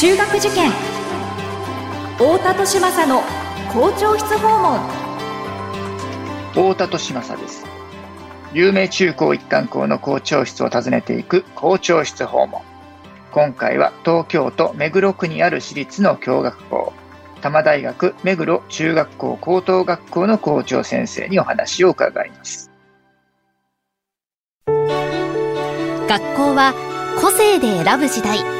中学受験。太田利政の校長室訪問。太田利政です。有名中高一貫校の校長室を訪ねていく校長室訪問。今回は東京都目黒区にある私立の共学校。多摩大学目黒中学校高等学校の校長先生にお話を伺います。学校は個性で選ぶ時代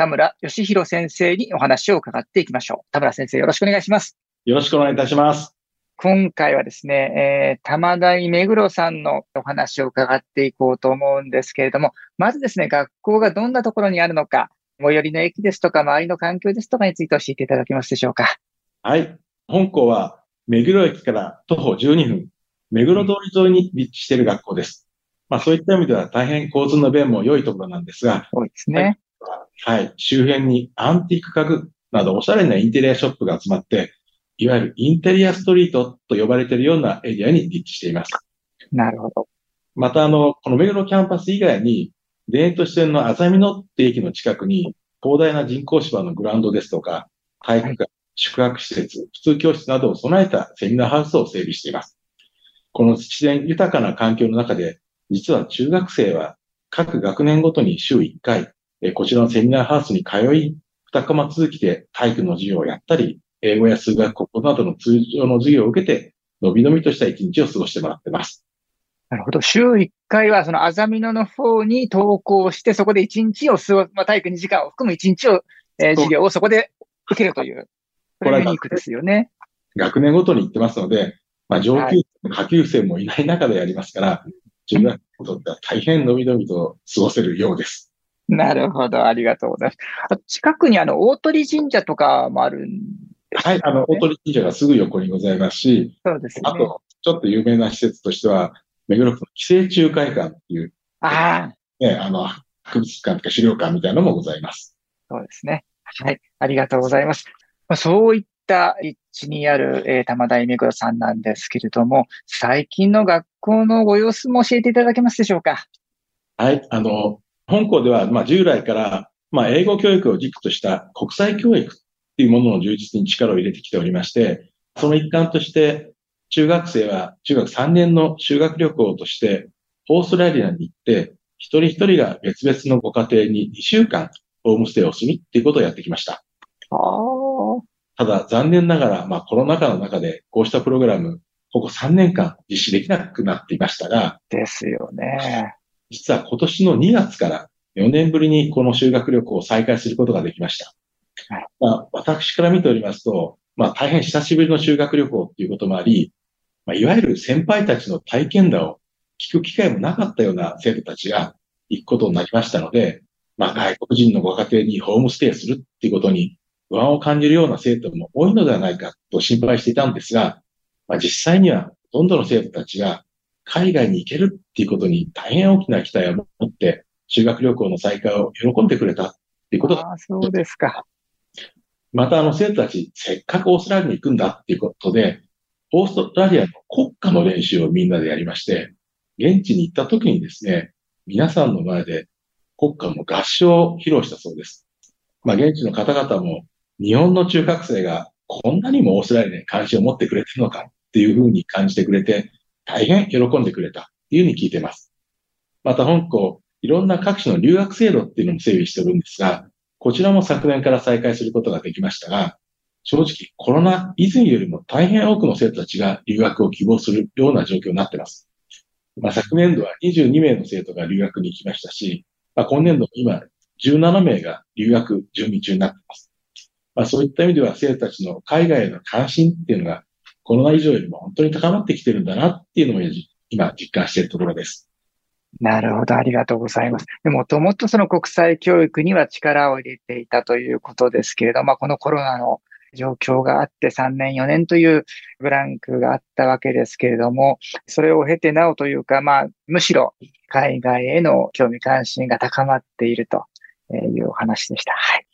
田村義弘先生にお話を伺っていきましょう。田村先生よろしくお願いします。よろしくお願いいたします。今回はですね、えー、玉大目黒さんのお話を伺っていこうと思うんですけれども、まずですね、学校がどんなところにあるのか、最寄りの駅ですとか、周りの環境ですとかについて教えていただけますでしょうか。はい。本校は、目黒駅から徒歩12分、目黒通り沿いに立地している学校です。まあそういった意味では大変交通の便も良いところなんですが、そうですね。はい。周辺にアンティーク家具などおしゃれなインテリアショップが集まって、いわゆるインテリアストリートと呼ばれているようなエリアに立地しています。なるほど。また、あの、この目黒キャンパス以外に、田園都市線の浅見野って駅の近くに、広大な人工芝のグラウンドですとか、体育館、宿泊施設、普通教室などを備えたセミナーハウスを整備しています。この自然豊かな環境の中で、実は中学生は各学年ごとに週1回、こちらのセミナーハウスに通い、二コマ続きで体育の授業をやったり、英語や数学、国語などの通常の授業を受けて、のびのびとした一日を過ごしてもらってます。なるほど。週1回は、そのあざみ野の方に登校して、そこで1日を過ご、まあ、体育2時間を含む1日を、えー、授業をそこで受けるという。これはユニークですよね。学年ごとに行ってますので、まあ、上級、はい、下級生もいない中でやりますから、中学校にとっては大変のびのびと過ごせるようです。なるほど。ありがとうございます。近くにあの、大鳥神社とかもあるんですね。はい、あの、大鳥神社がすぐ横にございますし、そうですね。あと、ちょっと有名な施設としては、目黒区の寄生虫会館っていう、ああ。ね、あの、博物館とか資料館みたいなのもございます。そうですね。はい。ありがとうございます。まあ、そういった立地にある、えー、玉大目黒さんなんですけれども、最近の学校のご様子も教えていただけますでしょうか？はい。あの、本校では、まあ、従来から、まあ、英語教育を軸とした国際教育っていうものの充実に力を入れてきておりまして、その一環として、中学生は中学3年の修学旅行として、オーストラリアに行って、一人一人が別々のご家庭に2週間ホームステイをするっていうことをやってきました。ただ残念ながら、まあコロナ禍の中でこうしたプログラム、ここ3年間実施できなくなっていましたが。ですよね。実は今年の2月から4年ぶりにこの修学旅行を再開することができました。はい、まあ、私から見ておりますと、まあ、大変久しぶりの修学旅行っていうこともあり、まあ、いわゆる先輩たちの体験談を聞く機会もなかったような生徒たちが行くことになりましたので、まあ、外国人のご家庭にホームステイするっていうことに不安を感じるような生徒も多いのではないかと心配していたんですが、まあ、実際にはほとんどの生徒たちが海外に行けるっていうことに大変大きな期待を持って修学旅行の再開を喜んでくれたっていうことああ、そうですか。また、あの、生徒たち、せっかくオーストラリアに行くんだっていうことで、オーストラリアの国歌の練習をみんなでやりまして、現地に行った時にですね、皆さんの前で国歌の合唱を披露したそうです。まあ、現地の方々も、日本の中学生がこんなにもオーストラリアに関心を持ってくれてるのかっていうふうに感じてくれて、大変喜んでくれたっていうふうに聞いています。また、香港、いろんな各種の留学制度っていうのも整備してるんですが、こちらも昨年から再開することができましたが、正直コロナ以前よりも大変多くの生徒たちが留学を希望するような状況になっています。まあ、昨年度は22名の生徒が留学に行きましたし、まあ、今年度今17名が留学準備中になっています。まあ、そういった意味では生徒たちの海外への関心っていうのがコロナ以上よりも本当に高まってきてるんだなっていうのを今実感しているところです。なるほど、ありがとうございます。もともとその国際教育には力を入れていたということですけれども、このコロナの状況があって3年4年というブランクがあったわけですけれども、それを経てなおというか、まあ、むしろ海外への興味関心が高まっているというお話でした。はい。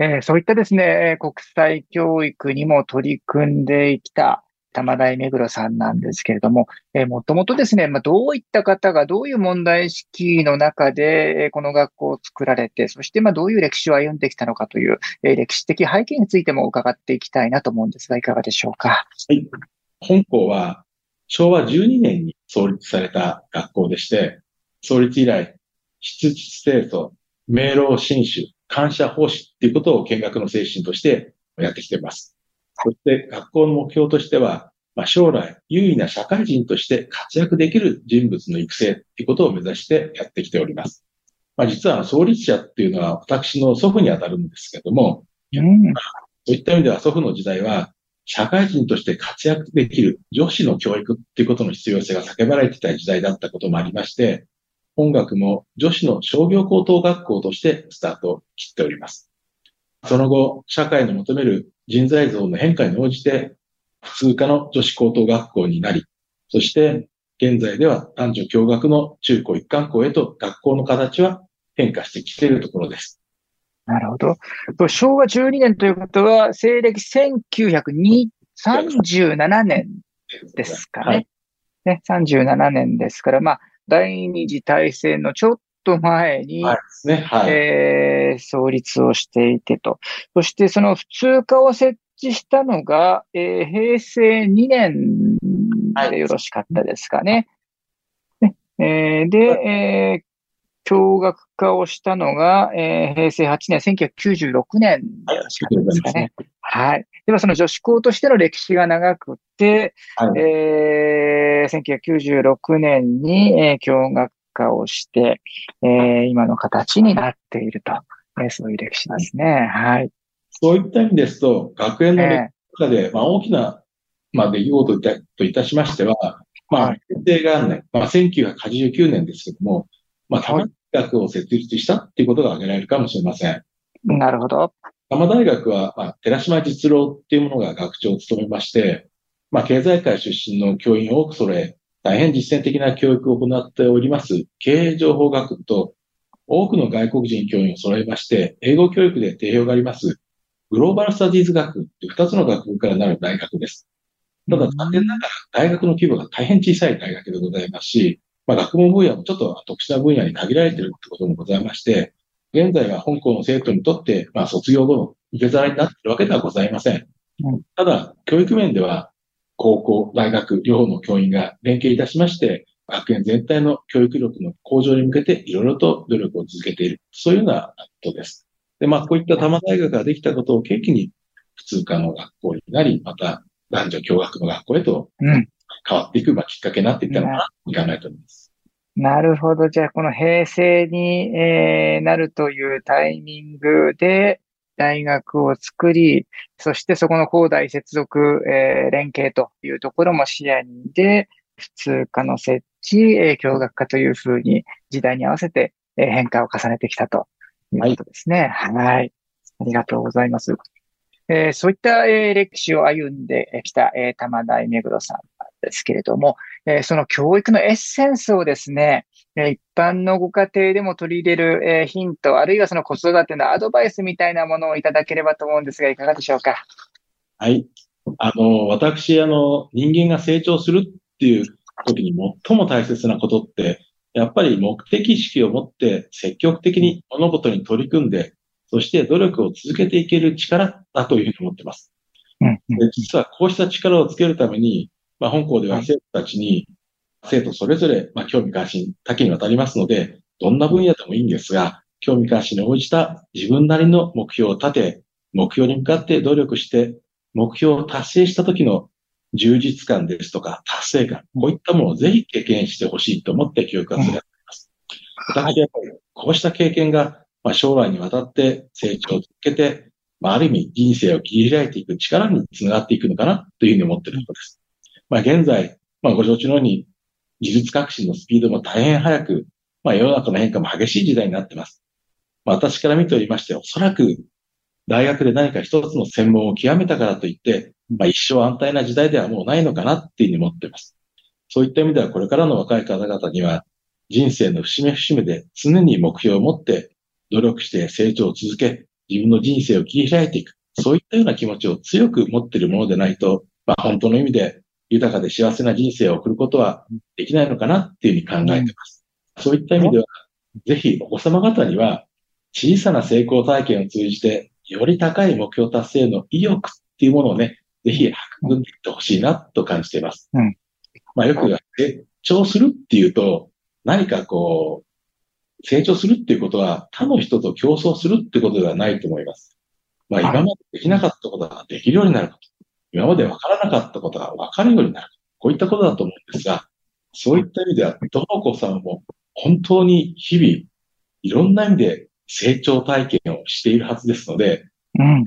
えー、そういったですね、国際教育にも取り組んできた玉台目黒さんなんですけれども、えー、もともとですね、まあ、どういった方がどういう問題意識の中で、えー、この学校を作られて、そしてまあどういう歴史を歩んできたのかという、えー、歴史的背景についても伺っていきたいなと思うんですが、いかがでしょうか？はい。本校は昭和12年に創立された学校でして、創立以来、質実清楚、明朗新種、感謝奉仕っていうことを見学の精神としてやってきています。そして学校の目標としては、まあ、将来優位な社会人として活躍できる人物の育成っていうことを目指してやってきております。まあ、実は創立者っていうのは私の祖父にあたるんですけども、うん、そういった意味では祖父の時代は社会人として活躍できる女子の教育っていうことの必要性が叫ばれていた時代だったこともありまして、音楽も女子の商業高等学校としてスタートを切っております。その後、社会の求める人材像の変化に応じて、普通科の女子高等学校になり、そして現在では男女共学の中高一貫校へと学校の形は変化してきているところです。なるほど。昭和12年ということは、西暦1937年ですかね。はい、ね37年ですから、まあ、第二次大戦のちょっと前に、はいねはい、えー、創立をしていてと。そしてその普通科を設置したのが、えー、平成2年でよろしかったですかね。はい、ねえー、で、えー、共学化をしたのが、えー、平成8年、1996年でよろしかったですかね。はい。では、その女子校としての歴史が長くて、はい、えー、1996年に、えー、共学化をして、えー、今の形になっていると、えー、そういう歴史ですね。はい。そういった意味ですと、学園の歴史の中で、まあ、大きな、まあ、出来事といたしましては、まあ、決定元年、まあ、1989年ですけども、まあ、玉大学を設立したっていうことが挙げられるかもしれません。なるほど。玉大学は、まあ、寺島実郎っていうものが学長を務めまして、まあ、経済界出身の教員を多く揃え、大変実践的な教育を行っております。経営情報学部と、多くの外国人教員を揃えまして、英語教育で定評があります。グローバルスタディーズ学部って二つの学部からなる大学です。ただ、残念ながら大学の規模が大変小さい大学でございますし、まあ、学問分野もちょっと特殊な分野に限られているってこともございまして、現在は香港の生徒にとって、まあ、卒業後の受け皿になっているわけではございません、ただ、教育面では、高校、大学、両方の教員が連携いたしまして、学園全体の教育力の向上に向けていろいろと努力を続けている。そういうようなことです。で、まあ、こういった多摩大学ができたことを契機に、普通科の学校になり、また男女共学の学校へと変わっていく、まあ、きっかけになっていったのかなと考えております。なるほど。じゃあ、この平成に、えー、なるというタイミングで、大学を作り、そしてそこの広大接続、えー、連携というところも視野にで、普通科の設置、えー、教学科というふうに時代に合わせて、えー、変化を重ねてきたということですね。はい。はいありがとうございます。えー、そういった、えー、歴史を歩んできた、えー、玉台目黒さんですけれども、えー、その教育のエッセンスをですね、え一般のご家庭でも取り入れる、えヒント、あるいはその子育てのアドバイスみたいなものをいただければと思うんですが、いかがでしょうか？はい。あの、私、あの、人間が成長するっていう時に最も大切なことって、やっぱり目的意識を持って積極的に物事に取り組んで、そして努力を続けていける力だというふうに思っています。うん、で実はこうした力をつけるために、まあ、本校では生徒たちに、生徒それぞれ、まあ、興味関心多岐にわたりますので、どんな分野でもいいんですが、興味関心に応じた自分なりの目標を立て、目標に向かって努力して、目標を達成した時の充実感ですとか達成感、こういったものをぜひ経験してほしいと思って教育活動をやっています。私はやっぱりこうした経験が、まあ、将来にわたって成長を続けて、まあ、ある意味人生を切り開いていく力につながっていくのかなというふうに思っていることです。まあ、現在、まあ、ご承知のように、技術革新のスピードも大変速く、まあ世の中の変化も激しい時代になってます。まあ、私から見ておりまして、おそらく大学で何か一つの専門を極めたからといって、まあ一生安泰な時代ではもうないのかなっていうふうに思っています。そういった意味ではこれからの若い方々には人生の節目節目で常に目標を持って努力して成長を続け、自分の人生を切り開いていく。そういったような気持ちを強く持っているものでないと、まあ本当の意味で豊かで幸せな人生を送ることはできないのかなっていうふうに考えています。そういった意味では、ぜひお子様方には小さな成功体験を通じて、より高い目標達成の意欲っていうものをね、ぜひ育んでいってほしいなと感じています。うん、まあよく成長するっていうと、何かこう、成長するっていうことは他の人と競争するってことではないと思います。まあ今までできなかったことができるようになること。今まで分からなかったことが分かるようになる。こういったことだと思うんですが、そういった意味では、どのお子さんも本当に日々、いろんな意味で成長体験をしているはずですので、うん、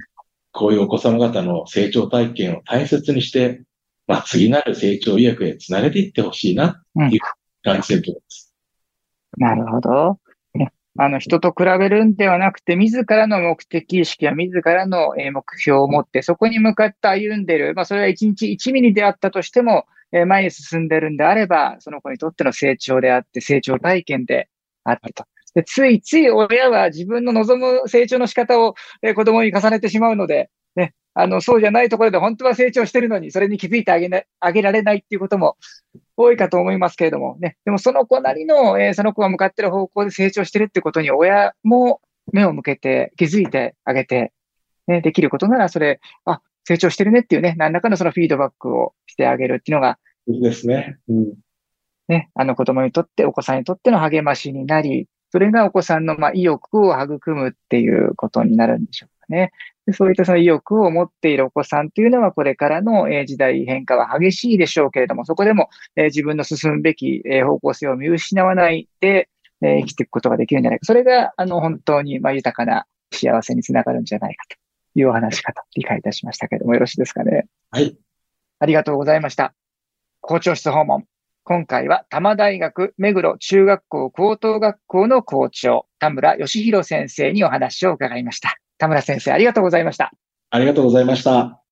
こういうお子様方の成長体験を大切にして、まあ、次なる成長医薬へつなげていってほしいな、っていう感じでと思います。なるほど。あの、人と比べるんではなくて、自らの目的意識や自らの目標を持って、そこに向かって歩んでる。まあ、それは1日1ミリであったとしても、前に進んでるんであれば、その子にとっての成長であって、成長体験であってと。でついつい親は自分の望む成長の仕方を子供に重ねてしまうので、ね、あの、そうじゃないところで本当は成長してるのに、それに気づいてあげな、あげられないっていうことも多いかと思いますけれどもね。でもその子なりの、えー、その子が向かってる方向で成長してるってことに親も目を向けて気づいてあげて、ね、できることならそれ、あ、成長してるねっていうね、何らかのそのフィードバックをしてあげるっていうのが、いいですね。うん。ね、あの子供にとって、お子さんにとっての励ましになり、それがお子さんのまあ意欲を育むっていうことになるんでしょうかね。そういったその意欲を持っているお子さんというのは、これからの時代変化は激しいでしょうけれども、そこでも自分の進むべき方向性を見失わないで生きていくことができるんじゃないか。それが、あの、本当にまあ豊かな幸せにつながるんじゃないかというお話し方、理解いたしましたけれども、よろしいですかね。はい。ありがとうございました。校長室訪問。今回は多摩大学目黒中学校高等学校の校長、田村義弘先生にお話を伺いました。田村先生、ありがとうございました。ありがとうございました。